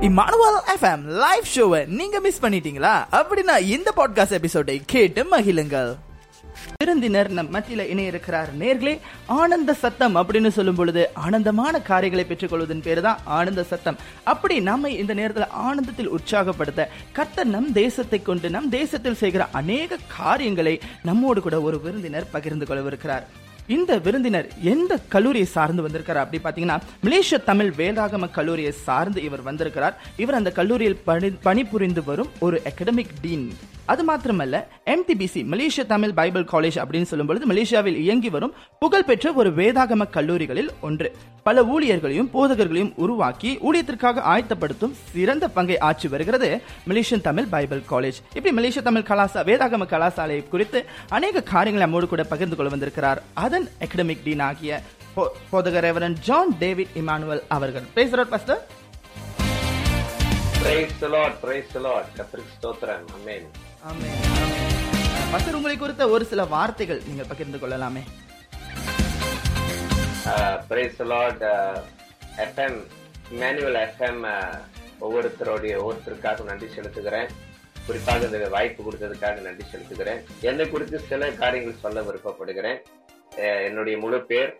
Emmanuel FM live ஷோவை நீங்க miss பண்ணிட்டீங்களா? அப்படின்னா இந்த பாட்காஸ்ட் எபிசோடை கேட்டு மகிழுங்கள். விருந்தினர் நம் மத்தியில இணைய இருக்கிறார் நேர்களே ஆனந்த சத்தம் அப்படின்னு சொல்லும் பொழுது ஆனந்தமான காரியங்களை பெற்றுக்கொள்வதன் பேரு தான் ஆனந்த சத்தம். அப்படி நம்ம இந்த நேரத்தில் ஆனந்தத்தில் உற்சாகப்படுத்த கர்த்தர் நம் தேசத்தை கொண்டு நம் தேசத்தில் செய்கிற அநேக காரியங்களை நம்மோடு கூட ஒரு விருந்தினர் பகிர்ந்து கொள்ளவிருக்கிறார். இந்த விருந்தினர் எந்த கல்லூரியை சார்ந்து வந்திருக்கிறார் அப்படி பாத்தீங்கன்னா மலேசிய தமிழ் வேதாகம கல்லூரியை சார்ந்து இவர் வந்திருக்கிறார். இவர் அந்த கல்லூரியில் பணி பணிபுரிந்து வரும் ஒரு அகடமிக் டீன் அது மாத்திரமல்ல MTBC Malaysia Tamil Bible college அப்படின்னு சொல்லும் பொழுது மலேசியாவில் இயங்கி வரும் புகழ்பெற்ற ஒரு வேதாகம கல்லூரிகளில் ஒன்று. பல ஊழியர்களையும் போதகர்களையும் உருவாக்கி ஊழியத்திற்காக ஆயத்தப்படுத்தும் சிறந்த பங்கை ஆற்றி வருகிறது மலேசியன் தமிழ் பைபிள் காலேஜ். இப்படி மலேசிய தமிழ் கலாசா வேதாகம கலாசாலை குறித்து அநேக காரியங்களை நம்மோடு கூட பகிர்ந்து கொள்ள வந்திருக்கிறார் அதன் அகடமிக் டீன் ஆகிய போ- போதகர் ரெவரன் ஜான் டேவிட் இமானுவல் அவர்கள். பேசுறார் pastor praise the Lord, praise the ஸ்தோத்திரம். அமேன் பசர் உங்களை குறித்த ஒரு சில வார்த்தைகள் நீங்கள் பகிர்ந்து கொள்ளலாமே. பிரைஸ் எஃப்எம் மேனுவல் எஃப்எம் ஒவ்வொருத்தருடைய ஒவ்வொருத்தருக்காக நன்றி செலுத்துகிறேன். குறிப்பாக இந்த வாய்ப்பு கொடுத்ததுக்காக நன்றி செலுத்துகிறேன். என்னை குறித்து சில காரியங்கள் சொல்ல விருப்பப்படுகிறேன். Uh, என்னுடைய முழு பேர்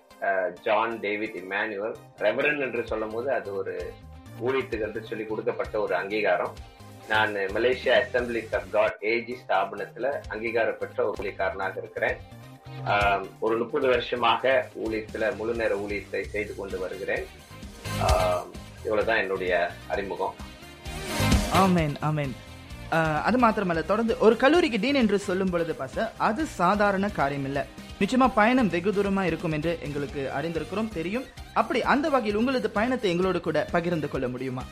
ஜான் டேவிட் இமானுவல் ரெவரன் என்று சொல்லும் போது அது ஒரு ஊழியத்துக்கு என்று சொல்லி கொடுக்கப்பட்ட ஒரு அங்கீகாரம். நான் Malaysia assemblies of God AG ஸ்தாபனத்துல அங்கீகாரம் பெற்ற ஒரு ஊழியக்காரனாக இருக்கிறேன். ஒரு முப்பது வருஷமாக ஊழியத்துல முழு நேர ஊழியத்தை செய்து கொண்டு வருகிறேன். இவ்வளவுதான் என்னுடைய அறிமுகம். ஆமேன் ஆமேன். அது மாத்திரமல்ல தொடர்ந்து ஒரு கல்லூரிக்கு டீன் என்று சொல்லும் பொழுது பாச அது சாதாரண காரியம் இல்ல நிச்சயமா பயணம் வெகு தூரமா இருக்கும் என்று எங்களுக்கு அறிந்திருக்கிறோம் தெரியும். அப்படி அந்த வகையில் உங்களது பயணத்தை எங்களோடு கூட பகிர்ந்து கொள்ள முடியுமா?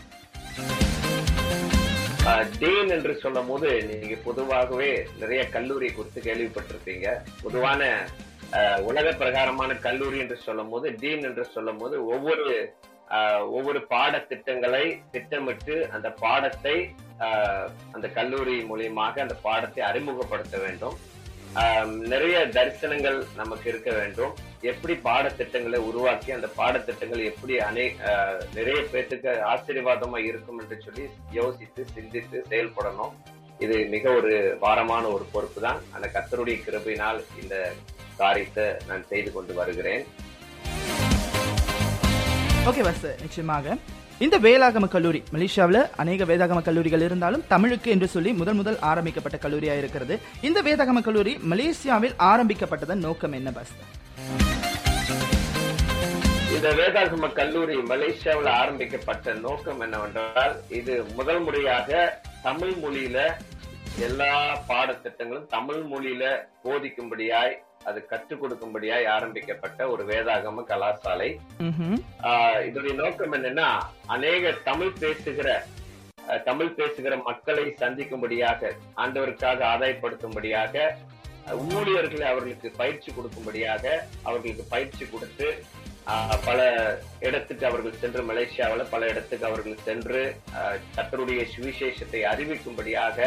டீன் என்று சொல்லும் போது நீங்க பொதுவாகவே நிறைய கல்லூரி குறித்து கேள்விப்பட்டிருப்பீங்க. பொதுவான உலக பிரகாரமான கல்லூரி என்று சொல்லும் போது டீன் என்று சொல்லும் போது ஒவ்வொரு ஆஹ், ஒவ்வொரு பாடத்திட்டங்களை திட்டமிட்டு அந்த பாடத்தை ஆஹ், அந்த கல்லூரி மூலியமாக அந்த பாடத்தை அறிமுகப்படுத்த வேண்டும். நிறைய தரிசனங்கள் நமக்கு இருக்க வேண்டும். எப்படி பாடத்திட்டங்களை உருவாக்கி அந்த பாடத்திட்டங்கள் எப்படி அனை நிறைய பேர்த்துக்கு ஆசீர்வாதமா இருக்கும் என்று சொல்லி யோசித்து சிந்தித்து செயல்படணும். இது மிக ஒரு பாரமான ஒரு பொறுப்பு தான் அந்த கத்தருடைய கிருபையினால் இந்த காரியத்தை நான் செய்து கொண்டு வருகிறேன். ஓகே பஸ் நிச்சயமாக. இந்த வேதாகம கல்லூரி மலேசியாவில் அநேக வேதாகம கல்லூரிகள் இருந்தாலும் தமிழுக்கு என்று சொல்லி முதல் முதல் ஆரம்பிக்கப்பட்ட கல்லூரியா இருக்கிறது. இந்த வேதாகம கல்லூரி மலேசியாவில் ஆரம்பிக்கப்பட்டதன் நோக்கம் என்ன பஸ் இந்த வேதாகம கல்லூரி மலேசியாவில் ஆரம்பிக்கப்பட்ட நோக்கம் என்னவென்றால் இது முதல் முறையாக தமிழ் மொழியில எல்லா பாடத்திட்டங்களும் தமிழ் மொழியில போதிக்கும்படியாய் அது கற்றுக் கொடுக்கும்படியாய் ஆரம்பிக்கப்பட்ட ஒரு வேதாகம கலாசாலை. இதோடைய நோக்கம் என்னன்னா அநேக தமிழ் பேசுகிற தமிழ் பேசுகிற மக்களை சந்திக்கும்படியாக ஆண்டவருக்காக ஆதாயப்படுத்தும்படியாக ஊழியர்களை அவர்களுக்கு பயிற்சி கொடுக்கும்படியாக அவர்களுக்கு பயிற்சி கொடுத்து பல இடத்துக்கு அவர்கள் சென்று மலேசியாவில் பல இடத்துக்கு அவர்கள் சென்று ஆஹ், கர்த்தருடைய சுவிசேஷத்தை அறிவிக்கும்படியாக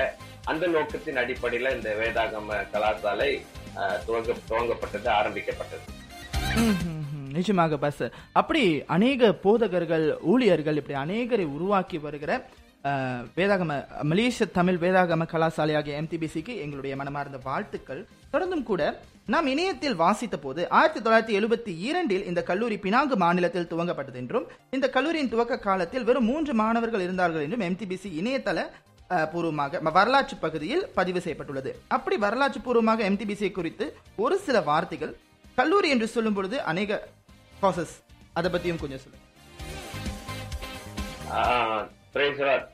அந்த நோக்கத்தின் அடிப்படையில இந்த வேதாகம கலாசாலை துவங்க துவங்கப்பட்டது ஆரம்பிக்கப்பட்டது. நிஜமாக பஸ் அப்படி அநேக போதகர்கள் ஊழியர்கள் இப்படி அநேகரை உருவாக்கி வருகிற வேதாகம மலேசிய தமிழ் வேதாகம கலாசாலையாகிய எம்டிபிசிக்கு எங்களுடைய மனமார்ந்த வாழ்த்துக்கள். தொடர்ந்தும் கூட நாம் இணையத்தில் வாசித்த போது ஆயிரத்தி தொள்ளாயிரத்தி எழுபத்தி இரண்டில் இந்த கல்லூரி பினாங்கு மாநிலத்தில் துவங்கப்பட்டது என்றும் இந்த கல்லூரியின் துவக்க காலத்தில் வெறும் மூன்று மாணவர்கள் இருந்தார்கள் என்றும் எம்டிபிசி இணையதள பூர்வமாக வரலாற்று பகுதியில் பதிவு செய்யப்பட்டுள்ளது. அப்படி வரலாற்று பூர்வமாக எம்டிபிசி குறித்து ஒரு சில வார்த்தைகள் கல்லூரி என்று சொல்லும் பொழுது அநேக ப்ராசஸ் அதை பத்தியும் கொஞ்சம் சொல்லுங்க.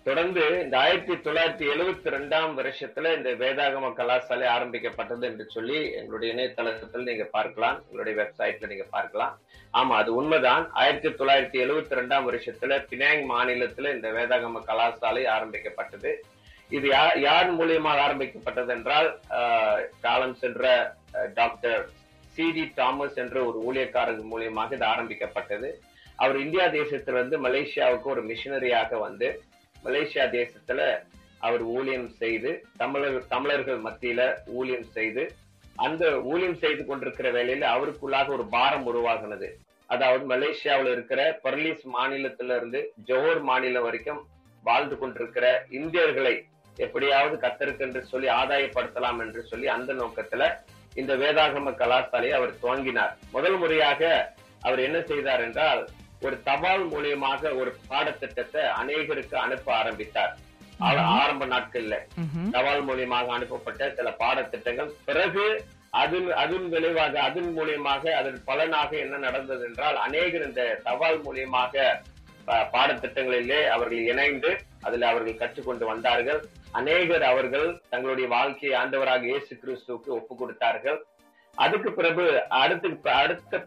தொடர்ந்து இந்த ஆயிரத்தி தொள்ளாயிரத்தி எழுபத்தி ரெண்டாம் வருஷத்துல இந்த வேதாகம கலாசாலை ஆரம்பிக்கப்பட்டது என்று சொல்லி எங்களுடைய இணையதளத்தில் நீங்க பார்க்கலாம். எங்களுடைய வெப்சைட்ல நீங்க பார்க்கலாம். ஆமா அது உண்மைதான். ஆயிரத்தி தொள்ளாயிரத்தி எழுபத்தி ரெண்டாம் வருஷத்துல பினாங் மாநிலத்துல இந்த வேதாகம கலாசாலை ஆரம்பிக்கப்பட்டது. இது யார் யார் மூலியமாக ஆரம்பிக்கப்பட்டது என்றால் ஆஹ், காலம் சென்ற டாக்டர் சி டி தாமஸ் என்ற ஒரு ஊழியக்காரர் மூலியமாக இது ஆரம்பிக்கப்பட்டது. அவர் இந்தியா தேசத்திலிருந்து மலேசியாவுக்கு ஒரு மிஷினரியாக வந்து மலேசியா தேசத்துல அவர் ஊழியம் செய்து தமிழர் தமிழர்கள் மத்தியில ஊழியம் செய்து அந்த ஊழியம் செய்து கொண்டிருக்கிற வேலையில அவருக்குள்ளாக ஒரு பாரம் உருவாகினது. அதாவது மலேசியாவில் இருக்கிற பர்லீஸ் மாநிலத்தில இருந்து ஜோஹர் மாநிலம் வரைக்கும் வாழ்ந்து கொண்டிருக்கிற இந்தியர்களை எப்படியாவது கத்தருக்கு என்று சொல்லி ஆதாயப்படுத்தலாம் என்று சொல்லி அந்த நோக்கத்துல இந்த வேதாகம கலாசாலையை அவர் துவங்கினார். முதல் முறையாக அவர் என்ன செய்தார் என்றால் ஒரு தபால் மூலியமாக ஒரு பாடத்திட்டத்தை அநேகருக்கு அனுப்ப ஆரம்பித்தார். ஆரம்ப நாட்கள்ல. தபால் மூலியமாக அனுப்பப்பட்ட சில பாடத்திட்டங்கள். பிறகு அதன் அதன் விளைவாக அதன் மூலியமாக அதன் பலனாக என்ன நடந்தது என்றால் அநேகர் இந்த தபால் மூலியமாக பாடத்திட்டங்களிலே அவர்கள் இணைந்து அதில் அவர்கள் கற்றுக்கொண்டு வந்தார்கள். அநேகர் அவர்கள் தங்களுடைய வாழ்க்கையை ஆண்டவராக இயேசு கிறிஸ்துவுக்கு ஒப்பு கொடுத்தார்கள். அதுக்கு பிறகு அடுத்து அடுத்த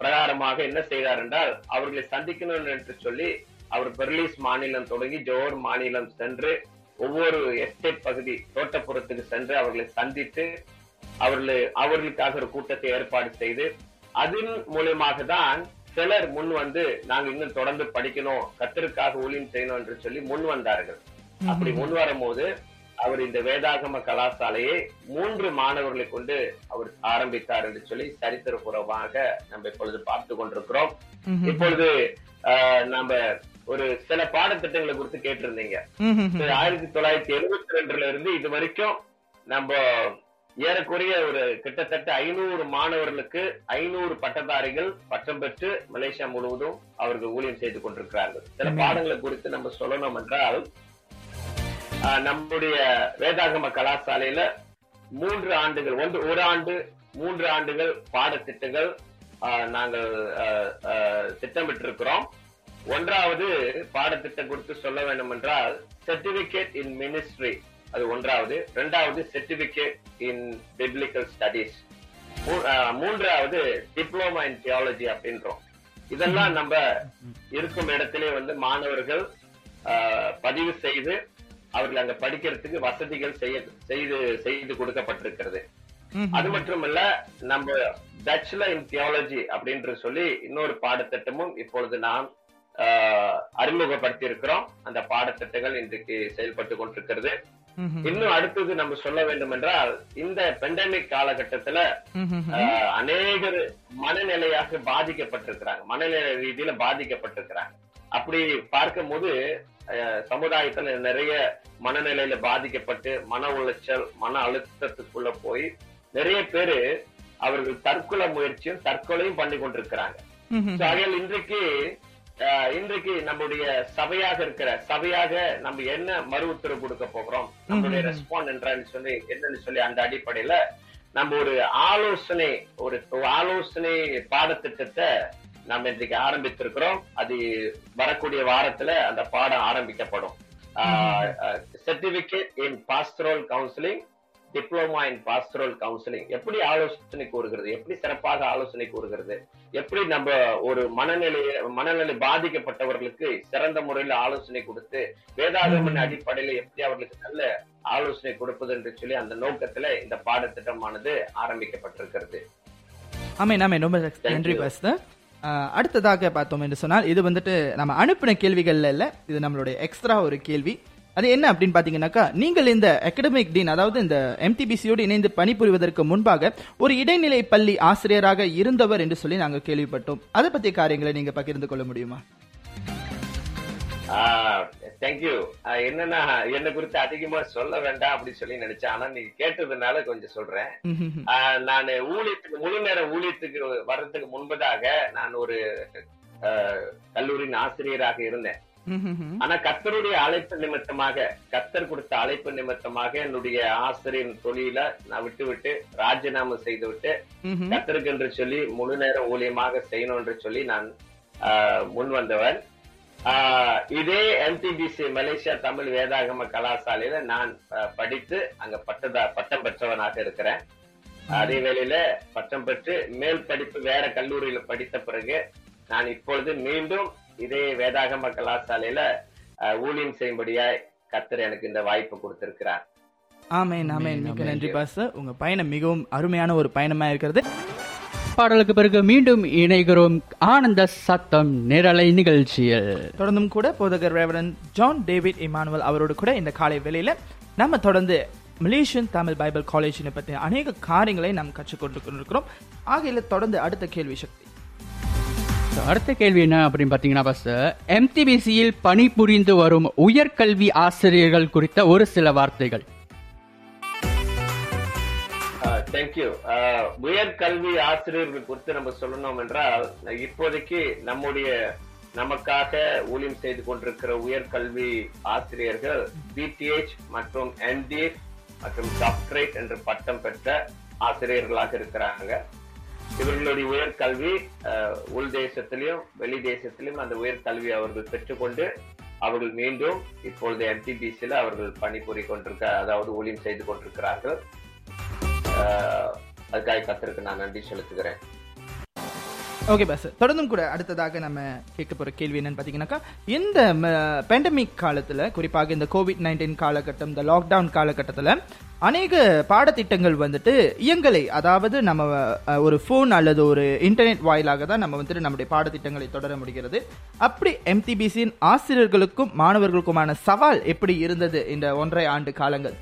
பிரகாரமாக என்ன செய்தார் என்றால் அவர்களை சந்திக்கணும் என்று சொல்லி அவர் பெர்லிஸ் மாநிலம் தொடங்கி ஜோர் மாநிலம் சென்று ஒவ்வொரு எஸ்டேட் பகுதி தோட்டப்புறத்துக்கு சென்று அவர்களை சந்தித்து அவர்களை அவர்களுக்காக ஒரு கூட்டத்தை ஏற்பாடு செய்து அதன் மூலியமாக தான் சிலர் முன் வந்து நாங்க இன்னும் தொடர்ந்து படிக்கணும் கத்தருக்காக ஊழியம் செய்யணும் என்று சொல்லி முன் வந்தார்கள். அப்படி முன் வரும்போது அவர் இந்த வேதாகம கலாசாலையை மூன்று மாணவர்களை கொண்டு அவர் ஆரம்பித்தார் என்று சொல்லி சரித்திரபூர்வமாக நம்ம இப்பொழுது பார்த்து கொண்டிருக்கிறோம். இப்பொழுது நம்ம ஒரு சில பாடத்திட்டங்களை குறித்து கேட்டிருந்தீங்க. ஆயிரத்தி தொள்ளாயிரத்தி எழுபத்தி ரெண்டுல இருந்து இது வரைக்கும் நம்ம ஏறக்குறைய ஒரு கிட்டத்தட்ட ஐநூறு மாணவர்களுக்கு ஐநூறு பட்டதாரிகள் பட்டம் பெற்று மலேசியா முழுவதும் அவர்கள் ஊழியம் செய்து கொண்டிருக்கிறார்கள் சில. பாடங்களை குறித்து நம்ம சொல்லணும் என்றால் நம்முடைய வேதாகம கலாசாலையில மூன்று ஆண்டுகள் ஒன்று ஒரு ஆண்டு மூன்று ஆண்டுகள் பாடத்திட்டங்கள் ஆஹ், நாங்கள் திட்டமிட்டிருக்கிறோம். ஒன்றாவது பாடத்திட்டம் குறித்து சொல்ல வேண்டும் என்றால் சர்டிபிகேட் இன் மினிஸ்ட்ரி அது ஒன்றாவது. இரண்டாவது சர்டிபிகேட் இன் பிப்ளிக்கல் ஸ்டடீஸ் மூன்றாவது டிப்ளமா இன் தியாலஜி அப்படின்றோம். இதெல்லாம் நம்ம இருக்கும் இடத்திலே வந்து மாணவர்கள் ஆஹ், பதிவு செய்து அவர்கள் அங்க படிக்கிறதுக்கு வசதிகள் செய்ய செய்து செய்து கொடுக்கப்பட்டிருக்கிறது. அது மட்டுமல்ல நம்ம பேச்சுலர் இன் தியாலஜி அப்படின்று சொல்லி இன்னொரு பாடத்திட்டமும் இப்பொழுது நாம் அறிமுகப்படுத்தி இருக்கிறோம் அந்த பாடத்திட்டங்கள் இன்றைக்கு செயல்பட்டு கொண்டிருக்கிறது. இன்னும் அடுத்தது நம்ம சொல்ல வேண்டும் என்றால் இந்த பெண்டமிக் காலகட்டத்துல அநேகர் மனநிலையாக பாதிக்கப்பட்டிருக்கிறாங்க. மனநிலை ரீதியில பாதிக்கப்பட்டிருக்கிறாங்க. அப்படி பார்க்கும்போது ஆஹ், சமுதாயத்துல நிறைய மனநிலையில பாதிக்கப்பட்டு மன உளைச்சல் மன அழுத்தத்துக்குள்ள போய் நிறைய பேரு அவர்கள் தற்கொலை முயற்சியும் தற்கொலையும் பண்ணி கொண்டிருக்கிறாங்க. ஆகையால் இன்றைக்கு இன்றைக்கு நம்முடைய சபையாக இருக்கிற சபையாக நம்ம என்ன மறு உத்தரவு கொடுக்க போகிறோம்? நம்மளுடைய. ரெஸ்பாண்ட் என்றான்னு சொல்லி என்னன்னு சொல்லி அந்த அடிப்படையில நம்ம ஒரு ஆலோசனை ஒரு ஒரு ஆலோசனை பாடத்திட்டத்தை நம்ம இன்றைக்கு ஆரம்பித்திருக்கிறோம். அது வரக்கூடிய வாரத்துல அந்த பாடம் ஆரம்பிக்கப்படும். Certificate in pastoral counselling diploma in pastoral counselling எப்படி ஆலோசனை கூறுகிறது? எப்படி சிறப்பாக ஆலோசனை கூறுகிறது? எப்படி நம்ம ஒரு மனநிலை மனநிலை பாதிக்கப்பட்டவர்களுக்கு சிறந்த முறையில் ஆலோசனை கொடுத்து வேதாகமன் அடிப்படையில எப்படி அவர்களுக்கு நல்ல ஆலோசனை கொடுப்பது என்று சொல்லி அந்த நோக்கத்துல இந்த பாடத்திட்டமானது ஆரம்பிக்கப்பட்டிருக்கிறது. ஆமே நாமே ரொம்ப நன்றி. பாஸ்தர் அடுத்ததாக பார்த்தோம் என்று சொன்னால் இது வந்துட்டு நம்ம அனுப்பின கேள்விகள்ல இல்ல இது நம்மளுடைய எக்ஸ்ட்ரா ஒரு கேள்வி. அது என்ன அப்படின்னு பாத்தீங்கன்னாக்கா நீங்கள் இந்த அகடமிக் டீன் அதாவது இந்த எம்டிபிசியோடு இணைந்து பணிபுரிவதற்கு முன்பாக ஒரு இடைநிலை பள்ளி ஆசிரியராக இருந்தவர் என்று சொல்லி நாங்கள் கேள்விப்பட்டோம். அதை பத்திய காரியங்களை நீங்க பகிர்ந்து கொள்ள முடியுமா? தேங்க்யூ என்னன்னா என்ன குறித்து அதிகமா சொல்ல வேண்டாம் அப்படின்னு சொல்லி நினைச்சேன். ஆனா நீங்க கேட்டதுனால கொஞ்சம் சொல்றேன். நான் ஊழியத்துக்கு முழு நேர ஊழியத்துக்கு வர்றதுக்கு முன்பதாக நான் ஒரு கல்லூரியின் ஆசிரியராக இருந்தேன். ஆனா கத்தருடைய அழைப்பு நிமித்தமாக கத்தர் கொடுத்த அழைப்பு நிமித்தமாக என்னுடைய ஆசிரியர் தொழில நான் விட்டு விட்டு ராஜினாமா செய்து விட்டு. கத்தருக்கு என்று சொல்லி முழு நேர ஊழியமாக செய்யணும் என்று சொல்லி நான் முன் வந்தவன் இதே எம்டிபிசி மலேசியா தமிழ் வேதாகம கலாசாலையில நான் படித்து அங்க பட்டதா பட்டம் பெற்றவனாக இருக்கிறேன். அதே வேளையில பட்டம் பெற்று மேல் படிப்பு வேற கல்லூரியில படித்த பிறகு நான் இப்பொழுது மீண்டும் இதே வேதாகம கலாசாலையில ஊழியம் செய்யும்படியாய் கத்தர் எனக்கு இந்த வாய்ப்பு கொடுத்திருக்கிறார். ஆமேன் ஆமேன். மிக்க நன்றி பாஸ்டர். உங்க பயணம் மிகவும் அருமையான ஒரு பயணமா இருக்கிறது. பாடலுக்கு பிறகு மீண்டும் இணைகிறோம். ஆனந்த சத்தம் நேரலை நிகழ்ச்சியில். தொடர்ந்தும் கூட போதகர் ரெவரன் ஜான் டேவிட் இமானுவல் அவரோடு கூட இந்த காலை வேளையில நம்ம தொடர்ந்து மலேசியன் தமிழ் பைபிள் காலேஜினை பற்றிய அநேக காரியங்களை நாம் கற்றுக்கொண்டு கொண்டிருக்கிறோம். ஆகையில தொடர்ந்து அடுத்த கேள்வி சக்தி. அடுத்த கேள்வி என்ன அப்படின்னு பாத்தீங்கன்னா பஸ் எம்டிபிசியில் பணிபுரிந்து வரும் உயர்கல்வி ஆசிரியர்கள் குறித்த ஒரு சில வார்த்தைகள். தேங்க்யூ உயர்கல்வி ஆசிரியர்கள் குறித்து நம்ம சொல்லணும் என்றால் இப்போதைக்கு நம்முடைய நமக்காக ஊழியம் செய்து கொண்டிருக்கிற உயர்கல்வி ஆசிரியர்கள் பிடிஎச் மற்றும் என்டிஎஃப் மற்றும் டாக்டரேட் என்ற பட்டம் பெற்ற ஆசிரியர்களாக இருக்கிறாங்க. இவர்களுடைய உயர்கல்வி உள் தேசத்திலையும் வெளி தேசத்திலும் அந்த உயர்கல்வி அவர்கள் பெற்றுக்கொண்டு அவர்கள் மீண்டும் இப்பொழுது எம்டிபிசியில் அவர்கள் பணிபுரி கொண்டிருக்க அதாவது ஊழியம் செய்து கொண்டிருக்கிறார்கள். அதுக்காக கத்திருக்கு. நான் நன்றி செலுத்துகிறேன். ஓகே பாஸ் தொடர்ந்தும் கூட அடுத்ததாக நம்ம கேட்க போற கேள்வி என்னன்னு பாத்தீங்கன்னாக்கா இந்த பேண்டமிக் காலத்துல குறிப்பாக இந்த கோவிட் நைன்டீன் காலகட்டம் இந்த லாக்டவுன் காலகட்டத்துல அநேக பாடத்திட்டங்கள் வந்துட்டு இயங்கலை அதாவது நம்ம ஒரு ஃபோன் அல்லது ஒரு இன்டர்நெட் வாயிலாக தான் நம்ம வந்துட்டு நம்முடைய பாடத்திட்டங்களை தொடர முடிகிறது. அப்படி எம்டிபிசியின் ஆசிரியர்களுக்கும் மாணவர்களுக்குமான சவால் எப்படி இருந்தது இந்த ஒன்றரை ஆண்டு காலங்கள்?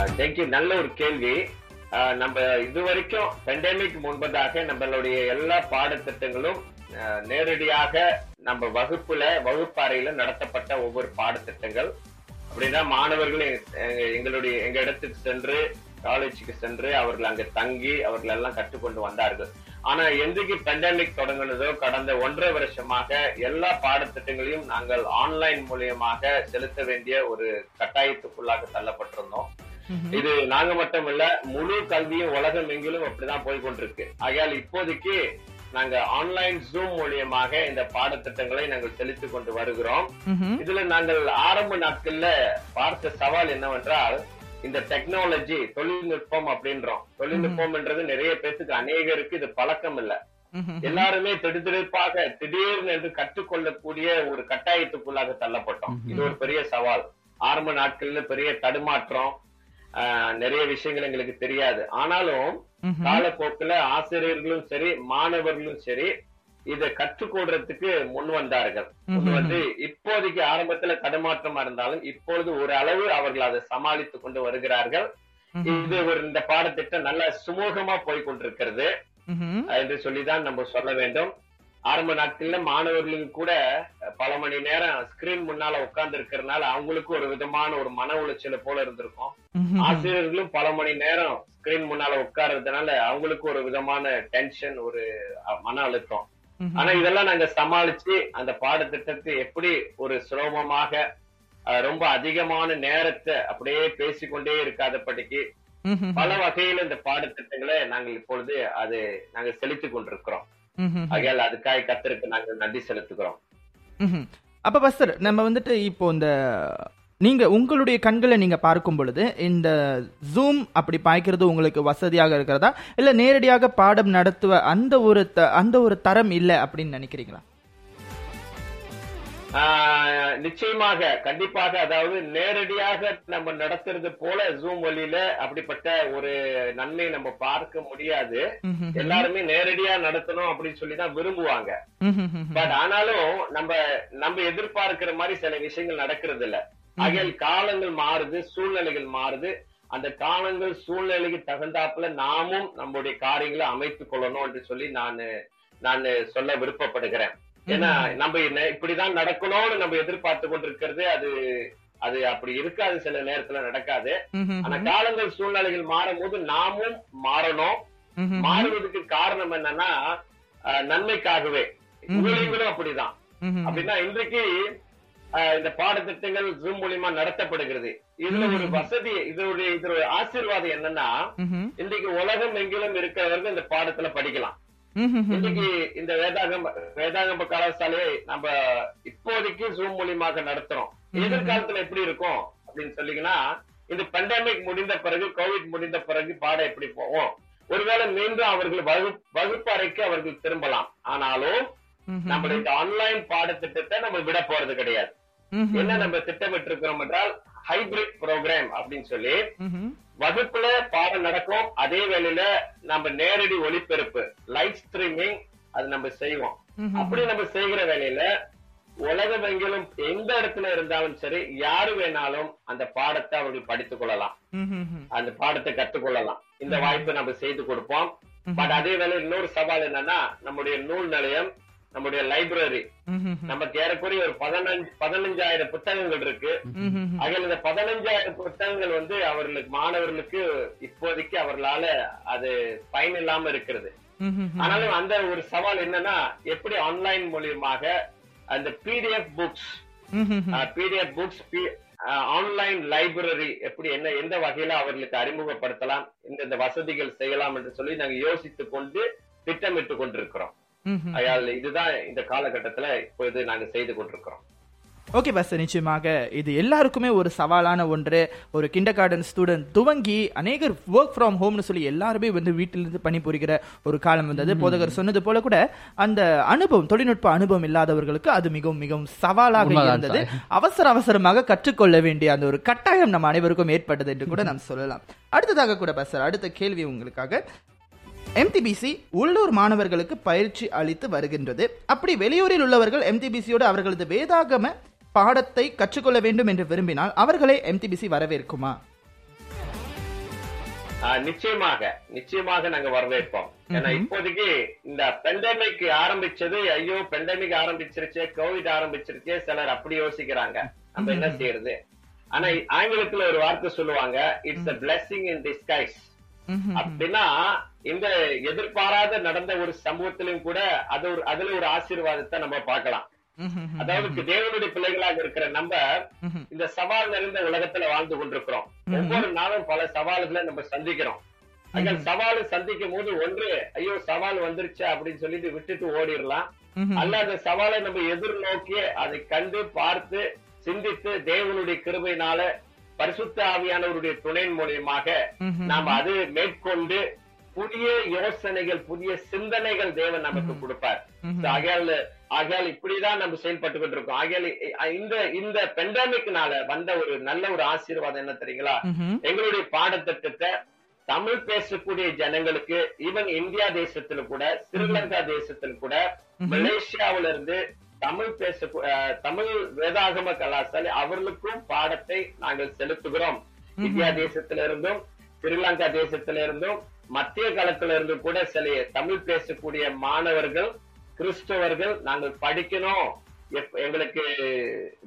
தேங்க்யூ நல்ல ஒரு கேள்வி. ஆஹ் நம்ம இதுவரைக்கும் பெண்டமிக் முன்பதாக நம்மளுடைய எல்லா பாடத்திட்டங்களும் நேரடியாக நம்ம வகுப்புல வகுப்பறையில நடத்தப்பட்ட ஒவ்வொரு பாடத்திட்டங்கள். அப்படின்னா மாணவர்கள் எங்களுடைய எங்க இடத்துக்கு சென்று காலேஜுக்கு சென்று அவர்கள் அங்க தங்கி அவர்கள் எல்லாம் கற்றுக்கொண்டு வந்தார்கள். ஆனா எந்தைக்கு பெண்டமிக் தொடங்கினதோ கடந்த ஒன்றரை வருஷமாக எல்லா பாடத்திட்டங்களையும் நாங்கள் ஆன்லைன் மூலியமாக செலுத்த வேண்டிய ஒரு கட்டாயத்துக்குள்ளாக தள்ளப்பட்டிருந்தோம். இது நாங்க மட்டும் இல்ல முழு கல்வியும் உலகம் எங்கிலும் அப்படிதான் போய் கொண்டிருக்கு ஆகையால் இப்போதைக்கு நாங்க ஆன்லைன் ஜூம் மூலியமாக இந்த பாடத்திட்டங்களை நாங்கள் செலுத்திக் கொண்டு வருகிறோம். இதுல நாங்கள் ஆரம்ப நாட்கள்ல பார்த்த சவால் என்னவென்றால் இந்த டெக்னாலஜி தொழில்நுட்பம் அப்படின்றோம். தொழில்நுட்பம்ன்றது நிறைய பேத்துக்கு அநேகருக்கு இது பழக்கம் இல்ல. எல்லாருமே திடுதிடுப்பாக திடீர்னு என்று கற்றுக்கொள்ளக்கூடிய ஒரு கட்டாயத்துக்குள்ளாக தள்ளப்பட்டோம். இது ஒரு பெரிய சவால். ஆரம்ப நாட்கள்ல பெரிய தடுமாற்றம் நிறைய விஷயங்கள் எங்களுக்கு தெரியாது. ஆனாலும். காலப்போக்குல ஆசிரியர்களும் சரி மாணவர்களும் சரி இதை கற்றுக்கொள்றதுக்கு முன் வந்தார்கள். வந்து இப்போதைக்கு ஆரம்பத்துல தடுமாற்றமா இருந்தாலும் இப்பொழுது ஒரு அளவு அவர்கள் அதை சமாளித்துக் கொண்டு வருகிறார்கள். இது ஒரு இந்த பாடத்திட்டம் நல்ல சுமூகமா போய் கொண்டிருக்கிறது. என்று சொல்லிதான் நம்ம சொல்ல வேண்டும். ஆரம்ப நாட்கள்ல மாணவர்களுக்கு கூட பல மணி நேரம் ஸ்கிரீன் முன்னால உட்கார்ந்து இருக்கிறதுனால அவங்களுக்கு ஒரு விதமான ஒரு மன உளைச்சல போல இருந்திருக்கும். ஆசிரியர்களும் பல மணி நேரம் ஸ்கிரீன் முன்னால உட்கார்றதுனால அவங்களுக்கு ஒரு விதமான டென்ஷன் ஒரு மன அழுத்தம். ஆனா இதெல்லாம் நாங்க சமாளிச்சு அந்த பாடத்திட்டத்தை எப்படி ஒரு சுலபமாக ரொம்ப அதிகமான நேரத்தை அப்படியே பேசிக்கொண்டே இருக்காதபடிக்கு. பல வகையில இந்த பாடத்திட்டங்களை நாங்கள் இப்பொழுது அது நாங்க செலுத்திக் கொண்டிருக்கிறோம். ஆகையால் அதுக்காக கத்திற்கு நாங்கள் நன்றி செலுத்துகிறோம். அப்ப பஸ்தர் நம்ம வந்துட்டு இப்போ இந்த நீங்க உங்களுடைய கண்களை நீங்க பார்க்கும் பொழுது இந்த ஜூம் அப்படி பாய்க்கிறது உங்களுக்கு வசதியாக இருக்கிறதா? இல்ல நேரடியாக பாடம் நடத்துவ அந்த ஒரு த- அந்த ஒரு தரம் இல்ல அப்படின்னு நினைக்கிறீங்களா? நிச்சயமாக கண்டிப்பாக அதாவது நேரடியாக நம்ம நடத்துறது போல ஜூம் வழியில அப்படிப்பட்ட ஒரு நன்மை நம்ம பார்க்க முடியாது. எல்லாருமே நேரடியா நடத்தணும் அப்படின்னு சொல்லி தான் விரும்புவாங்க. பட் ஆனாலும் நம்ம நம்ம எதிர்பார்க்கிற மாதிரி சில விஷயங்கள் நடக்கிறது இல்ல ஆகையால் காலங்கள் மாறுது சூழ்நிலைகள் மாறுது. அந்த காலங்கள் சூழ்நிலைக்கு தகுந்தாப்புல நாமும் நம்முடைய காரியங்களை அமைத்துக் கொள்ளணும் என்று சொல்லி நான் நான் சொல்ல விருப்பப்படுகிறேன். ஏன்னா நம்ம இப்படிதான் நடக்கணும்னு நம்ம எதிர்பார்த்து கொண்டிருக்கிறது அது அது அப்படி இருக்காது சில நேரத்துல நடக்காது. ஆனா காலங்கள் சூழ்நிலைகள் மாறும்போது நாமும் மாறணும். மாறுவதற்கு காரணம் என்னன்னா நன்மைக்காகவே. ஊழியங்களும் அப்படிதான். அப்படின்னா இன்றைக்கு இந்த பாடத்திட்டங்கள் ஜூம் மூலியமா நடத்தப்படுகிறது. இதுல ஒரு வசதி இதோடைய இதோட ஆசீர்வாதம் என்னன்னா. இன்றைக்கு உலகம் எங்கிலும் இருக்கிறவர்கள் இந்த பாடத்துல படிக்கலாம். இன்னைக்கு இந்த வேதாகம வேதாகம கலாசாலையை நம்ம இப்போதைக்கு ஜூம் மூலியமாக நடத்துறோம். எதிர்காலத்துல எப்படி இருக்கும் அப்படின்னு சொல்லிங்கன்னா இந்த பெண்டமிக் முடிந்த பிறகு கோவிட் முடிந்த பிறகு பாடம் எப்படி போவோம் ஒருவேளை மீண்டும் அவர்கள் வகுப்பு வகுப்பறைக்கு அவர்கள் திரும்பலாம். ஆனாலும் நம்மள இந்த ஆன்லைன் பாடத்திட்டத்தை நம்ம விட போறது கிடையாது. என்ன நம்ம திட்டமிட்டு இருக்கிறோம் என்றால் ஹைபிரிட் ப்ரோக்ராம் அப்படின்னு சொல்லி வகுப்புல பாடம் நடக்கும். அதே வேளையில நம்ம நேரடி ஒளிபரப்பு லைவ் ஸ்ட்ரீமிங் அது நம்ம செய்வோம். அப்படி நம்ம செய்கிற வேலையில உலகமெங்கிலும் எந்த இடத்துல இருந்தாலும் சரி யாரு வேணாலும் அந்த பாடத்தை அவர்கள் படித்துக் கொள்ளலாம். அந்த பாடத்தை கற்றுக்கொள்ளலாம் இந்த வாய்ப்பை நம்ம செய்து கொடுப்போம். பட் அதே வேலை இன்னொரு சவால் என்னன்னா நம்முடைய நூல் நிலையம் நம்முடைய லைப்ரரி நமக்கு ஏறக்குறைய ஒரு பதினஞ்சு பதினஞ்சாயிரம் புத்தகங்கள் இருக்கு. அதில் இந்த பதினஞ்சாயிரம் புத்தகங்கள் வந்து அவர்களுக்கு மாணவர்களுக்கு இப்போதைக்கு அவர்களால அது பயனில்லாம இருக்கிறது. ஆனாலும் அந்த ஒரு சவால் என்னன்னா எப்படி ஆன்லைன் மூலியமாக அந்த PDF books PDF books online library எப்படி என்ன எந்த வகையில அவர்களுக்கு அறிமுகப்படுத்தலாம் இந்த வசதிகள் செய்யலாம் என்று சொல்லி நாங்க யோசித்துக் கொண்டு திட்டமிட்டு கொண்டிருக்கிறோம். அயால் இதுதான் இந்த காலகட்டத்துல இப்பொழுது நாங்க செய்து கொண்டிருக்கிறோம். ஓகே பஸ் நிச்சயமாக இது எல்லாருக்குமே ஒரு சவாலான ஒன்று. ஒரு கிண்டர் கார்டன் ஸ்டூடெண்ட் துவங்கி அநேகர் ஒர்க் ஃப்ரம் ஹோம்னு சொல்லி எல்லாருமே வந்து வீட்டிலிருந்து பணிபுரிகிற ஒரு காலம் வந்தது. போதகர் சொன்னது போல கூட அந்த அனுபவம் தொழில்நுட்ப அனுபவம் இல்லாதவர்களுக்கு அது மிகவும் மிகவும் சவாலாக இருந்தது. அவசர அவசரமாக கற்றுக்கொள்ள வேண்டிய அந்த ஒரு கட்டாயம் நம்ம அனைவருக்கும் ஏற்பட்டது என்று கூட நாம் சொல்லலாம். அடுத்ததாக கூட பஸ் அடுத்த கேள்வி உங்களுக்காக. எம்டிபிசி உள்ளூர் மாணவர்களுக்கு பயிற்சி அளித்து வருகின்றது. அப்படி வெளியூரில் உள்ளவர்கள் எம்டிபிசியோடு அவர்களது வேதாகம பாடத்தை கற்றுக்கொள்ள வேண்டும் என்று விரும்பினால் அவர்களை எம்டிபிசி வரவேற்குமா? நிச்சயமாக. நிச்சயமாக நாங்க வரவேற்போம். ஏன்னா இப்போதைக்கு இந்த பெண்டமிக் ஆரம்பிச்சது ஐயோ பெண்டமிக் ஆரம்பிச்சிருச்சே கோவிட் ஆரம்பிச்சிருச்சே சிலர் அப்படி யோசிக்கிறாங்க. நம்ம என்ன செய்யறது? ஆனா ஆங்கிலத்துல ஒரு வார்த்தை சொல்லுவாங்க it's a blessing in disguise. அப்படின்னா இந்த எதிர்பாராத நடந்த ஒரு சமூகத்திலும் கூட அது ஒரு அதுல ஒரு ஆசீர்வாதத்தை நம்ம பார்க்கலாம். அதாவது தேவனுடைய பிள்ளைகளாக இருக்கிற நம்ம இந்த சவால் நிறைந்த உலகத்துல வாழ்ந்து கொண்டிருக்கிறோம். ஒவ்வொரு நாளும் பல சவால்களை நம்ம சந்திக்கிறோம். அங்க சவால் சந்திக்கும் போது ஒன்று ஐயோ சவால் வந்துருச்சு அப்படின்னு சொல்லிட்டு விட்டுட்டு ஓடிடலாம். அல்ல அந்த சவாலை நம்ம எதிர்நோக்கி அதை கண்டு பார்த்து சிந்தித்து தேவனுடைய கிருபையினால பரிசுத்த ஆவியானவருடைய துணை மூலியமாக நாம் அது மேற்கொண்டு புதிய யோசனைகள் புதிய சிந்தனைகள் தேவன் நமக்கு கொடுப்பார். ஆகையால் ஆகையால் இப்படிதான் நம்ம செயல்பட்டு கொண்டிருக்கோம் ஆகையால் இந்த இந்த பெண்டமிக்னால வந்த ஒரு நல்ல ஒரு ஆசீர்வாதம் என்ன தெரியுங்களா? எங்களுடைய பாடத்திட்டத்தை தமிழ் பேசக்கூடிய ஜனங்களுக்கு ஈவன் இந்தியா தேசத்துல கூட ஸ்ரீலங்கா தேசத்துல கூட மலேசியாவில இருந்து தமிழ் பேச தமிழ் வேதாகம கலாசாலை அவர்களுக்கும் பாடத்தை நாங்கள் செலுத்துகிறோம். இந்தியா தேசத்தில இருந்தும் ஸ்ரீலங்கா தேசத்தில இருந்தும் மத்திய காலத்துல இருந்து கூட சில தமிழ் பேசக்கூடிய மாணவர்கள் கிறிஸ்தவர்கள் நாங்கள் படிக்கணும். எங்களுக்கு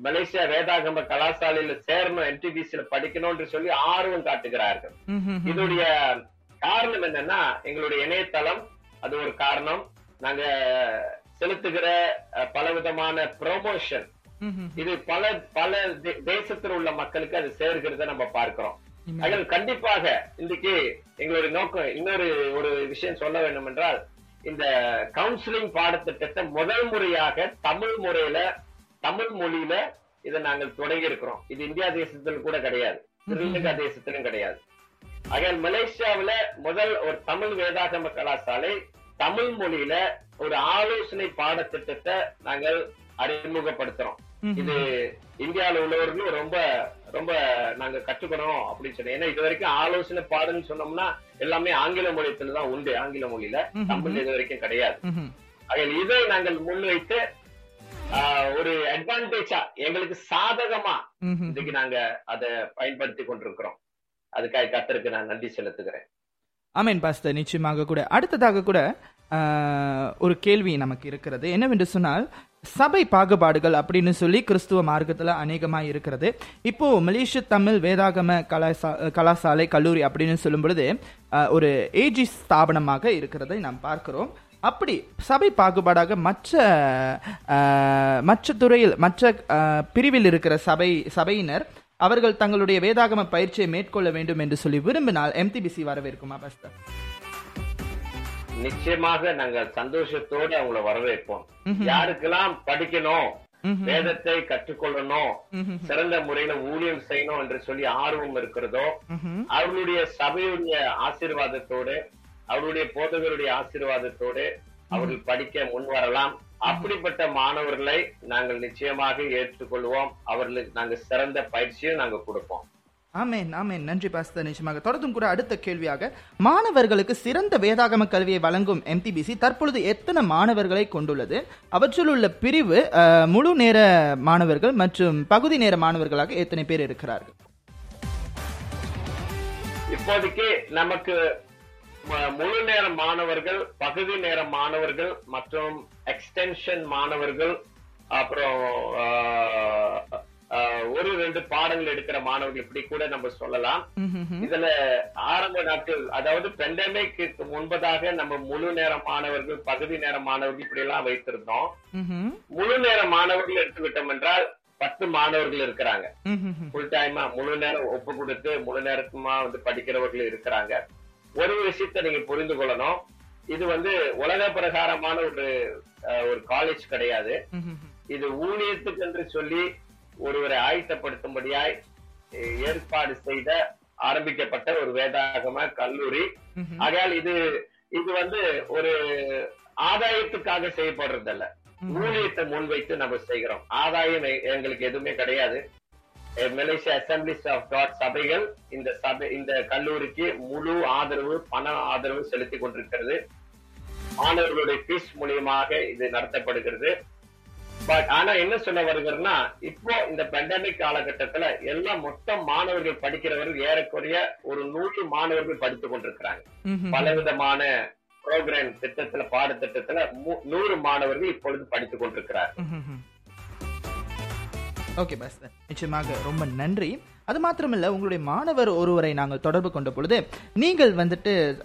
மலேசியா வேதாகம கலாசாலையில சேரணும் என்டிபிசியில படிக்கணும்னு சொல்லி ஆர்வம் காட்டுகிறார்கள். இதோடைய காரணம் என்னன்னா எங்களுடைய இணையதளம் அது ஒரு காரணம். நாங்க செலுத்துகிற அஹ், பலவிதமான ப்ரொமோஷன் இது பல பல தேசத்தில் உள்ள மக்களுக்கு அது சேர்கிறத நம்ம பார்க்கிறோம். அதில் கண்டிப்பாக இன்றைக்கு எங்களுடைய நோக்கம் இன்னொரு ஒரு விஷயம் சொல்ல வேண்டும் என்றால் இந்த கவுன்சிலிங் பாடத்திட்டத்தை முதல் முறையாக தமிழ் முறையில தமிழ் மொழியில இதை நாங்கள் தொடங்கி இருக்கிறோம். இது இந்தியா தேசத்தில் கூட கிடையாது. ஸ்ரீலங்கா தேசத்திலும் கிடையாது. ஆகையால் மலேசியாவுல முதல் ஒரு தமிழ் வேதாகம கலாசாலை தமிழ் மொழியில ஒரு ஆலோசனை பாடத்திட்டத்தை நாங்கள் அறிமுகப்படுத்துறோம். இது இந்தியாவில் உள்ளவர்களும் ரொம்ப ரொம்ப நாங்க கற்றுக்கணும் அப்படின்னு சொன்னோம். ஏன்னா இது வரைக்கும் ஆலோசனை பாடம்னு சொன்னோம்னா எல்லாமே ஆங்கில மொழியத்துல தான் உண்டு. ஆங்கில மொழியில தமிழ் இது வரைக்கும் கிடையாது. ஆகையால் இதை நாங்கள் முன்வைத்து ஒரு அட்வான்டேஜா எங்களுக்கு சாதகமா இன்னைக்கு நாங்க அதை பயன்படுத்தி கொண்டிருக்கிறோம். அதுக்காக கத்தருக்கு நான் நன்றி செலுத்துகிறேன். ஆமேன் பாஸ்டர். நிச்சயமாக கூட. அடுத்ததாக கூட ஒரு கேள்வி நமக்கு இருக்கிறது. என்னவென்று சொன்னால் சபை பாகுபாடுகள் அப்படின்னு சொல்லி கிறிஸ்துவ மார்க்கத்தில் அநேகமாக இருக்கிறது. இப்போ மலேசிய தமிழ் வேதாகம கலாசா கலாசாலை கல்லூரி அப்படின்னு சொல்லும் பொழுது ஒரு ஏஜி ஸ்தாபனமாக இருக்கிறதை நாம் பார்க்கிறோம். அப்படி சபை பாகுபாடாக மற்ற மற்ற துறையில் மற்ற பிரிவில் இருக்கிற சபை சபையினர் அவர்கள் தங்களுடைய வேதாகம பயிற்சியை மேற்கொள்ள வேண்டும் என்று சொல்லி விரும்பினால் எம்டிபிசி வரவேற்குமா பஸ்தர் நிச்சயமாக நாங்கள் சந்தோஷத்தோடு அவங்கள வரவேற்போம். யாருக்கெல்லாம் படிக்கணும். வேதத்தை கற்றுக்கொள்ளணும். சிறந்த முறையில ஊழியம் செய்யணும் என்று சொல்லி ஆர்வம் இருக்கிறதோ ம்ஹும். அவர்களுடைய சபையுடைய ஆசீர்வாதத்தோடு அவருடைய போதகருடைய ஆசீர்வாதத்தோடு அவர்கள் படிக்க முன் வரலாம். அப்படிப்பட்ட மாணவர்களை நாங்கள் நிச்சயமாக ஏற்றுக்கொள்வோம். அவர்களுக்கு நாங்க சிறந்த பயிற்சியும் நாங்க கொடுப்போம். ஆமேன் ஆமேன். நன்றி பாஸ்தர் நிச்சயமாக. தொடர்ந்தும் கூட அடுத்த கேள்வியாக மாணவர்களுக்கு சிறந்த வேதாகம கல்வியை வழங்கும் எம்டிபிசி தற்பொழுது எத்தனை மாணவர்களை கொண்டுள்ளது? அவற்றில் உள்ள பிரிவு முழு நேர மாணவர்கள் மற்றும் பகுதி நேர மாணவர்களாக எத்தனை பேர் இருக்கிறார்கள்? இப்போதைக்கு நமக்கு முழு நேர மாணவர்கள் பகுதி நேர மாணவர்கள் மற்றும் எக்ஸ்டென்ஷன் மாணவர்கள் அப்புறம் ரெண்டு பாடங்கள் எடுக்கிற மாணவர்கள் இப்படி கூட நம்ம சொல்லலாம். இதுல ஆரம்ப நாட்கள் அதாவது பெண்டமிக்கு முன்பதாக நம்ம முழு நேர மாணவர்கள் பகுதி நேர மாணவர்கள் இப்படி எல்லாம் வைத்திருந்தோம். முழு நேர மாணவர்கள் எடுத்துக்கிட்டோம் என்றால் பத்து மாணவர்கள் இருக்கிறாங்க. ஃபுல் டைமா முழு நேரம் ஒப்பு கொடுத்து முழு நேரத்துமா வந்து படிக்கிறவர்கள் இருக்கிறாங்க ஒரு விஷயத்தை நீங்க புரிந்து கொள்ளணும் இது வந்து உலக பிரகாரமான ஒரு ஒரு காலேஜ் கிடையாது. இது ஊழியத்துக்கு என்று சொல்லி ஒருவரை ஆயத்தப்படுத்தும்படியாய் ஏற்பாடு செய்த ஆரம்பிக்கப்பட்ட ஒரு வேதாகம கல்லூரி. ஆகையால் இது இது வந்து ஒரு ஆதாயத்துக்காக செய்யப்படுறதல்ல. ஊழியத்தை முன்வைத்து நம்ம செய்கிறோம். ஆதாயம் எங்களுக்கு எதுவுமே கிடையாது. மலேசியா அசம்பிளிஸ் ஆஃப் காட் சபைகள் இந்த சபை இந்த கல்லூரிக்கு முழு ஆதரவு பண ஆதரவு செலுத்தி கொண்டிருக்கிறது. மாணவர்களுடைய ஃபீஸ் மூலியமாக இது நடத்தப்படுகிறது. பட் ஆனா என்ன சொல்ல வருகிறதுனா இப்போ இந்த பெண்டமிக் காலகட்டத்துல எல்லா மொத்த மாணவர்கள் படிக்கிறவர்கள் ஏறக்குறைய ஒரு நூறு மாணவர்கள் படித்துக் கொண்டிருக்கிறாங்க ம்ஹும். பலவிதமான ப்ரோக்ராம் திட்டத்துல பாடத்திட்டத்துல நூறு மாணவர்கள் இப்பொழுது படித்துக் கொண்டிருக்கிறார். ஓகே பாஸ்தர் நிச்சயமாக ரொம்ப நன்றி அது மாத்திரமல்ல உங்களுடைய மாணவர் ஒருவரை நாங்கள் தொடர்பு கொண்ட பொழுது நீங்கள் வந்துட்டு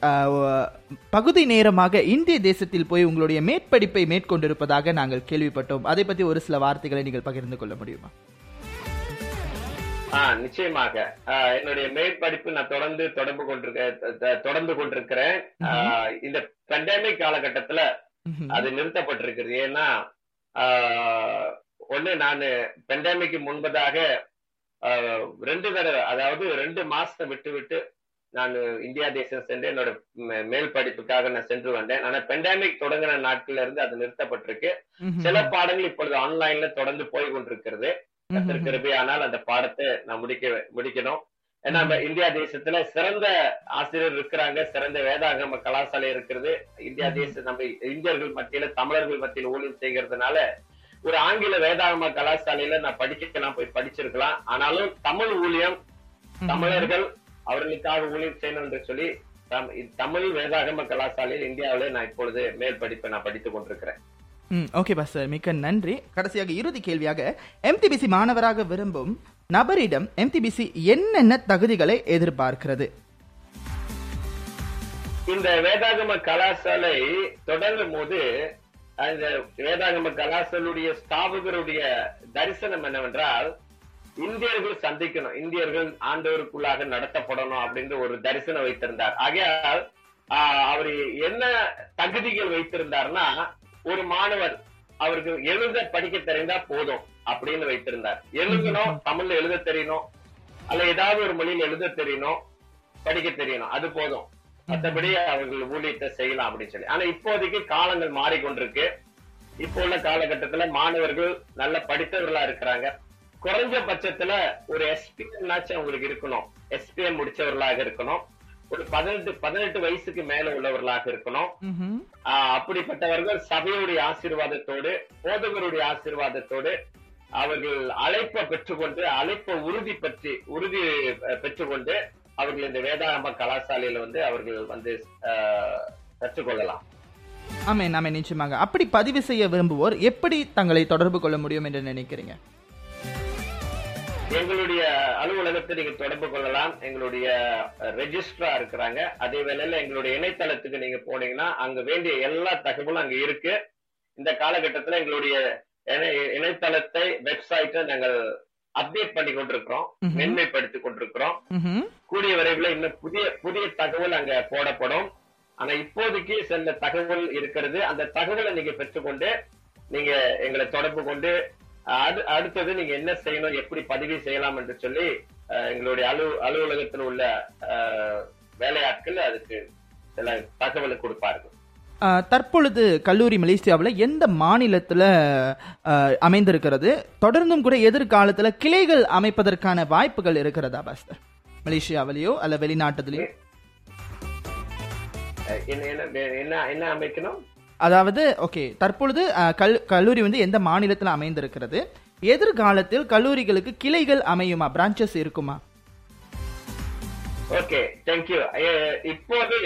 பகுதி நேரமாக இந்திய தேசத்தில் போய் உங்களுடைய மேற்படிப்பை மேற்கொண்டிருப்பதாக நாங்கள் கேள்விப்பட்டோம். அதை பத்தி ஒரு சில வார்த்தைகளை நீங்கள் பகிர்ந்து கொள்ள முடியுமா? ஆஹ் நிச்சயமாக. என்னுடைய மேற்படிப்பு நான் தொடர்ந்து தொடர்பு கொண்டிருக்க தொடர்ந்து கொண்டிருக்கிறேன். இந்த பெண்டமிக் காலகட்டத்துல. அது நிறுத்தப்பட்டிருக்கிறது. ஏன்னா ஆஹ் ஒண்ணு நான் பெண்டமிக்கு முன்பதாக ரெண்டு தடவை அதாவது ரெண்டு மாசத்தை விட்டு விட்டு நான் இந்தியா தேசம் சென்று என்னோட மேல் படிப்புக்காக நான் சென்று வந்தேன். ஆனா பெண்டமிக் தொடங்கின நாட்கள்ல இருந்து அது நிறுத்தப்பட்டிருக்கு. சில பாடங்கள் இப்பொழுது ஆன்லைன்ல தொடர்ந்து போய் கொண்டிருக்கிறது. கத்தர் கிருபையானால் அந்த பாடத்தை நான் முடிக்க முடிக்கணும். ஏன்னா நம்ம இந்தியா தேசத்துல சிறந்த ஆசிரியர் இருக்கிறாங்க. சிறந்த வேதாகம கலாசாலை இருக்கிறது. இந்தியா தேச நம்ம இந்தியர்கள் மத்தியில தமிழர்கள் மத்தியில ஊழியம் செய்கிறதுனால ஒரு ஆங்கில வேதாகம கலாசாலையில நான் படிக்கலாம் போய் படிச்சிருக்கலாம். ஆனாலும் தமிழ் ஊழியம் தமிழர்கள் அவர்களுக்காக ஊழியம் செய்யணும் என்று சொல்லி தம்- தமிழ் வேதாகம கலாசாலையில் இந்தியாவிலே நான் இப்பொழுது மேல் படிப்பை நான் படித்துக் கொண்டிருக்கிறேன். ம் ஓகே பாஸ் சார் மிக்க நன்றி. கடைசியாக இறுதி கேள்வியாக எம்டிபிசி மாணவராக விரும்பும் நபரிடம் எம்டிபிசி என்னென்ன தகுதிகளை எதிர்பார்க்கிறது? இந்த வேதாகம கலாசாலை தொடங்கும் போது அந்த வேதாகம கலாசாலுடைய ஸ்தாபகருடைய தரிசனம் என்னவென்றால் இந்தியர்கள் சந்திக்கணும் இந்தியர்கள் ஆண்டவருக்குள்ளாக நடத்தப்படணும் அப்படின்ற ஒரு தரிசனம் வைத்திருந்தார். ஆகையால் அவர் என்ன தகுதிகள் வைத்திருந்தார்னா ஒரு மாணவர் அவருக்கு எழுத படிக்க தெரிந்தா போதும் அப்படின்னு வைத்திருந்தார். எழுதணும் தமிழ்ல எழுத தெரியணும் அல்ல ஏதாவது ஒரு மொழியில் எழுத தெரியணும் படிக்க தெரியணும் அது போதும். மற்றபடி அவர்கள் ஊழியத்தை செய்யலாம் அப்படின்னு சொல்லி. ஆனா இப்போதைக்கு காலங்கள் மாறிக்கொண்டிருக்கு. இப்போ உள்ள காலகட்டத்துல மாணவர்கள் நல்ல படித்தவர்களா இருக்கிறாங்க. குறைஞ்ச பட்சத்துல ஒரு எஸ்பிஎம் அவங்களுக்கு இருக்கணும். எஸ்பிஎம் முடிச்சவர்களாக இருக்கணும். ஒரு பதினெட்டு பதினெட்டு வயசுக்கு மேல உள்ளவர்களாக இருக்கணும். அப்படிப்பட்டவர்கள் சபையுடைய ஆசீர்வாதத்தோடு போதகருடைய ஆசீர்வாதத்தோடு அவர்கள் அழைப்பை பெற்றுக்கொண்டு அழைப்பை உறுதி பற்றி உறுதி பெற்றுக்கொண்டு அவர்கள் இந்த வேதாரம்ப கலாசாலையில வந்து அவர்கள் வந்து கற்றுக்கொள்ளலாம். ஆமென் ஆமென் நிச்சயமாக. அப்படி பதிவு செய்ய விரும்புவோர் எப்படி தங்களை தொடர்பு கொள்ள முடியும் என்று நினைக்கிறீங்க? எங்களுடைய அலுவலகத்தை நீங்க தொடர்பு கொள்ளலாம். எங்களுடைய ரெஜிஸ்ட்ரா இருக்கிறாங்க. அதே வேளையில எங்களுடைய இணையதளத்துக்கு நீங்க போனீங்கன்னா அங்க வேண்டிய எல்லா தகவலும் அங்க இருக்கு. இந்த காலகட்டத்துல எங்களுடைய இணை- இணையதளத்தை வெப்சைட்டை நாங்கள் அப்டேட் பண்ணி கொண்டிருக்கிறோம் ம்ஹும். மென்மைப்படுத்திக் கொண்டிருக்கிறோம். கூடிய விரைவில் இன்னும் புதிய புதிய தகவல் அங்க போடப்படும் ஆனா இப்போதைக்கு சில தகவல் இருக்கிறது அந்த தகவலை நீங்க பெற்றுக்கொண்டு நீங்க எங்களை தொடர்பு கொண்டு அடு அடுத்தது நீங்க என்ன செய்யணும் எப்படி பதிவு செய்யலாம் என்று சொல்லி எங்களுடைய அலு அலுவலகத்தில் உள்ள வேலையாட்கள் அதுக்கு சில தகவலை கொடுப்பார்கள் தற்பொழுது கல்லூரி மலேசியாவில் எந்த மாநிலத்தில் அமைந்திருக்கிறது? தொடர்ந்தும் கூட எதிர்காலத்தில் கிளைகள் அமைப்பதற்கான வாய்ப்புகள் இருக்கிறதா பாஸ்டர் மலேசியாவிலேயோ அல்ல வெளிநாட்டுலயோ? என்ன அமைக்கணும்? அதாவது ஓகே தற்பொழுது கல் கல்லூரி வந்து எந்த மாநிலத்தில் அமைந்திருக்கிறது? எதிர்காலத்தில் கல்லூரிகளுக்கு கிளைகள் அமையுமா? பிரான்ச்சஸ் இருக்குமா? ஓகே தேங்க்யூ இப்போது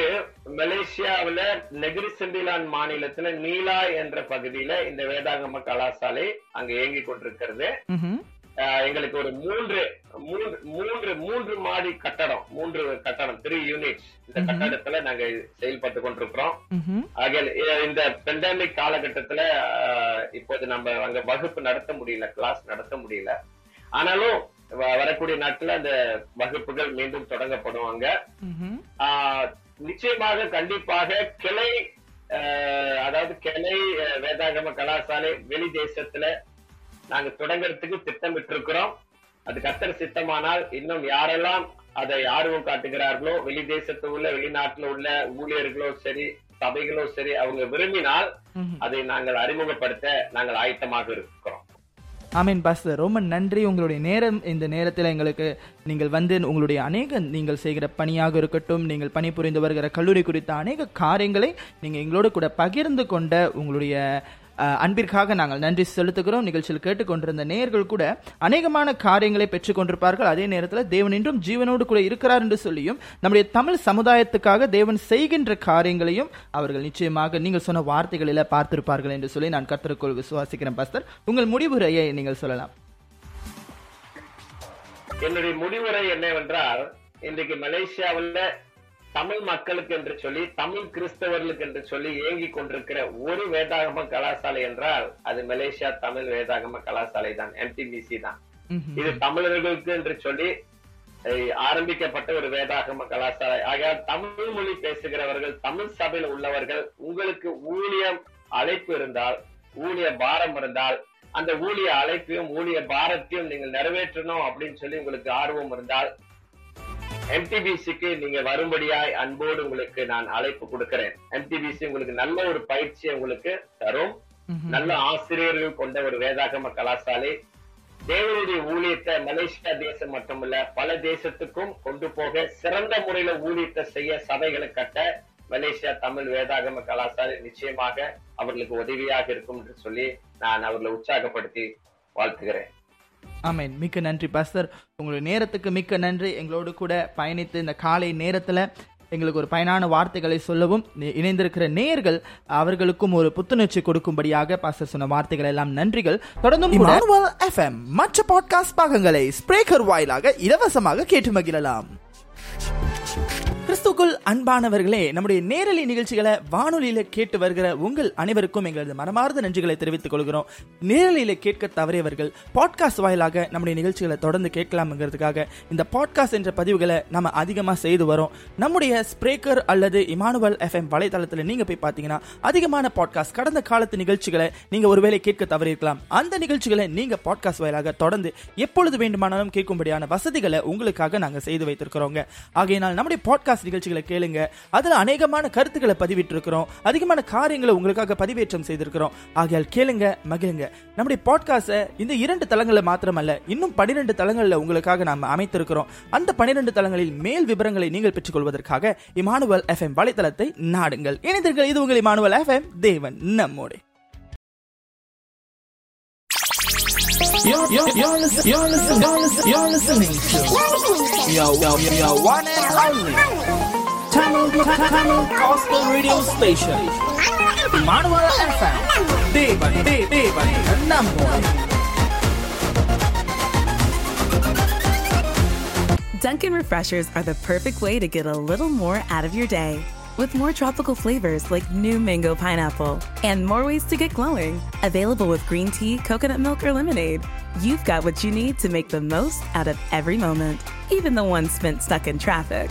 மலேசியாவுல நெகிரி செம்பிலான் மாநிலத்துல நீலா என்ற பகுதியில இந்த வேதாகம கலாசாலை அங்க இயங்கி கொண்டிருக்கிறது. எங்களுக்கு ஒரு மூன்று மூன்று மூன்று மூன்று மாடி கட்டடம் மூன்று கட்டடம் த்ரீ யூனிட்ஸ் இந்த. கட்டடத்துல நாங்க செயல்பட்டு கொண்டிருக்கிறோம். இந்த பெண்டமிக் காலகட்டத்துல இப்போது நம்ம அங்க வகுப்பு நடத்த முடியல கிளாஸ் நடத்த முடியல. ஆனாலும் வரக்கூடிய நாட்கள்ல அந்த வகுப்புகள் மீண்டும் தொடங்கப்படுவாங்க. நிச்சயமாக கண்டிப்பாக கிளை அதாவது கிளை வேதாகம கலாசாலை வெளி தேசத்துல நாங்க தொடங்குறதுக்கு திட்டமிட்டு இருக்கிறோம் அது கத்தர் சித்தமானால் இன்னும் யாரெல்லாம் அதை ஆர்வம் காட்டுகிறார்களோ வெளி தேசத்துல உள்ள வெளிநாட்டுல உள்ள ஊழியர்களோ சரி சபைகளோ சரி அவங்க விரும்பினால். அதை நாங்கள் அறிமுகப்படுத்த நாங்கள் ஆயத்தமாக இருக்கிறோம். ஆமீன் பாஸ்டர். ரொம்ப நன்றி. உங்களுடைய நேரம் இந்த நேரத்தில் எங்களுக்கு நீங்கள் வந்து உங்களுடைய அநேக நீங்கள் செய்கிற பணியாக இருக்கட்டும் நீங்கள் பணிபுரிந்து வருகிற கல்லூரி குறித்த அநேக காரியங்களை நீங்கள் எங்களோடு கூட பகிர்ந்து கொண்ட உங்களுடைய அன்பிற்காக நாங்கள் நன்றி செலுத்துகிறோம். நிகழ்ச்சியில் கேட்டுக்கொண்டிருந்த நேயர்கள் கூட அநேகமான காரியங்களை பெற்றுக் கொண்டிருப்பார்கள் அதே நேரத்தில் தேவன் இன்றும் ஜீவனோடு கூட இருக்கிறார் என்று சொல்லியும் நம்முடைய தமிழ் சமுதாயத்துக்காக தேவன் செய்கின்ற காரியங்களையும் அவர்கள் நிச்சயமாக நீங்கள் சொன்ன வார்த்தைகளில பார்த்திருப்பார்கள் என்று சொல்லி நான் கர்த்தருக்குள் விசுவாசிக்கிறேன் பாஸ்தர் உங்கள் முடிவுரையை நீங்கள் சொல்லலாம். என்னுடைய முடிவுரை என்னவென்றால் இன்றைக்கு மலேசியாவில் தமிழ் மக்களுக்கு என்று சொல்லி தமிழ் கிறிஸ்தவர்களுக்கு என்று சொல்லி இயங்கி கொண்டிருக்கிற ஒரு வேதாகம கலாசாலை என்றால் அது மலேசியா தமிழ் வேதாகம கலாசாலை தான் எம்டிபிசி தான். இது தமிழர்களுக்கு என்று சொல்லி ஆரம்பிக்கப்பட்ட ஒரு வேதாகம கலாசாலை ஆகையால் தமிழ் மொழி பேசுகிறவர்கள் தமிழ் சபையில் உள்ளவர்கள் உங்களுக்கு ஊழியம் அழைப்பு இருந்தால் ஊழிய பாரம் இருந்தால் அந்த ஊழிய அழைப்பையும் ஊழிய பாரத்தையும் நீங்கள் நிறைவேற்றணும் அப்படின்னு சொல்லி உங்களுக்கு ஆர்வம் இருந்தால் எம்டிபிசிக்கு நீங்க வரும்படியாய் அன்போடு உங்களுக்கு நான் அழைப்பு கொடுக்கிறேன். எம்டிபிசி உங்களுக்கு நல்ல ஒரு பயிற்சியை உங்களுக்கு தரும். நல்ல ஆசிரியர்கள் கொண்ட ஒரு வேதாகம கலாசாலை. தேவனுடைய ஊழியத்தை மலேசியா தேசம் மட்டுமல்ல பல தேசத்துக்கும் கொண்டு போக சிறந்த முறையில ஊழியத்தை செய்ய சபைகளை கட்ட மலேசியா தமிழ் வேதாகம கலாசாலை நிச்சயமாக அவர்களுக்கு உதவியாக இருக்கும் என்று சொல்லி நான் அவர்களை உற்சாகப்படுத்தி வாழ்த்துகிறேன். ஆமென். மிக்க நன்றி பாஸ்தர் உங்களுடைய நேரத்துக்கு மிக்க நன்றி. எங்களோடு கூட பயணித்து இந்த காலை நேரத்தில் எங்களுக்கு ஒரு பயனான வார்த்தைகளை சொல்லவும் இணைந்திருக்கிற நேயர்கள் அவர்களுக்கும் ஒரு புத்துணர்ச்சி கொடுக்கும்படியாக பாஸ்டர் சொன்ன வார்த்தைகள் எல்லாம் நன்றிகள். தொடர்ந்தும் எஃப்எம். மற்ற பாட்காஸ்ட் பாகங்களை ஸ்பிரேக்கர் வாயிலாக இலவசமாக கேட்டு மகிழலாம். கிறிஸ்துக்குள் அன்பானவர்களே நம்முடைய நேரலை நிகழ்ச்சிகளை வானொலியில கேட்டு வருகிற உங்கள் அனைவருக்கும் எங்களது மனமார்ந்த நன்றிகளை தெரிவித்துக் கொள்கிறோம். நேரலையில கேட்க தவறியவர்கள் பாட்காஸ்ட் வாயிலாக நம்முடைய நிகழ்ச்சிகளை தொடர்ந்து கேட்கலாம்ங்கிறதுக்காக இந்த பாட்காஸ்ட் என்ற பதிவுகளை நம்ம அதிகமா செய்து வரோம். நம்முடைய ஸ்பிரேக்கர் அல்லது இமானுவல் எஃப்எம் வலைதளத்தில் நீங்க போய் பார்த்தீங்கன்னா அதிகமான பாட்காஸ்ட் கடந்த காலத்து நிகழ்ச்சிகளை நீங்க ஒருவேளை கேட்க தவறியிருக்கலாம். அந்த நிகழ்ச்சிகளை நீங்க பாட்காஸ்ட் வாயிலாக தொடர்ந்து எப்பொழுது வேண்டுமானாலும் கேட்கும்படியான வசதிகளை உங்களுக்காக நாங்க செய்து வைத்திருக்கிறோங்க. ஆகையினால் நம்முடைய பாட்காஸ்ட் நிகழ்ச்சிகளை கேளுங்க. அதுல அநேகமான கருத்துக்களை பதிவிட்டு இருக்கிறோம் அதிகமான காரியங்களை உங்களுக்காக பதிவேற்றம் செய்திருக்கிறோம். ஆகையால் கேளுங்க மகிழுங்க. நம்முடைய பாட்காஸ்ட இந்த இரண்டு தளங்களில் மாத்திரமல்ல இன்னும் பனிரெண்டு தளங்களில் உங்களுக்காக நாம் அமைத்திருக்கிறோம். அந்த பனிரெண்டு தளங்களில் மேல் விவரங்களை நீங்கள் பெற்றுக்கொள்வதற்காக இமானுவல் எஃப்எம் வலைத்தளத்தை நாடுங்கள். இணைந்தீர்கள் இது உங்கள் இமானுவல் எஃப்எம் தேவன் நம்மோடு. You're, you're, you're, listen, you're, listen, you're, listen, you're listening to your, your, your one and only. Gospel Radio Station. Manuel FM. Devan, De- Devan, Namboy. Dunkin' Refreshers are the perfect way to get a little more out of your day. With more tropical flavors like new mango pineapple and more ways to get glowing. Available with green tea, coconut milk, or lemonade. You've got what you need to make the most out of every moment, even the ones spent stuck in traffic.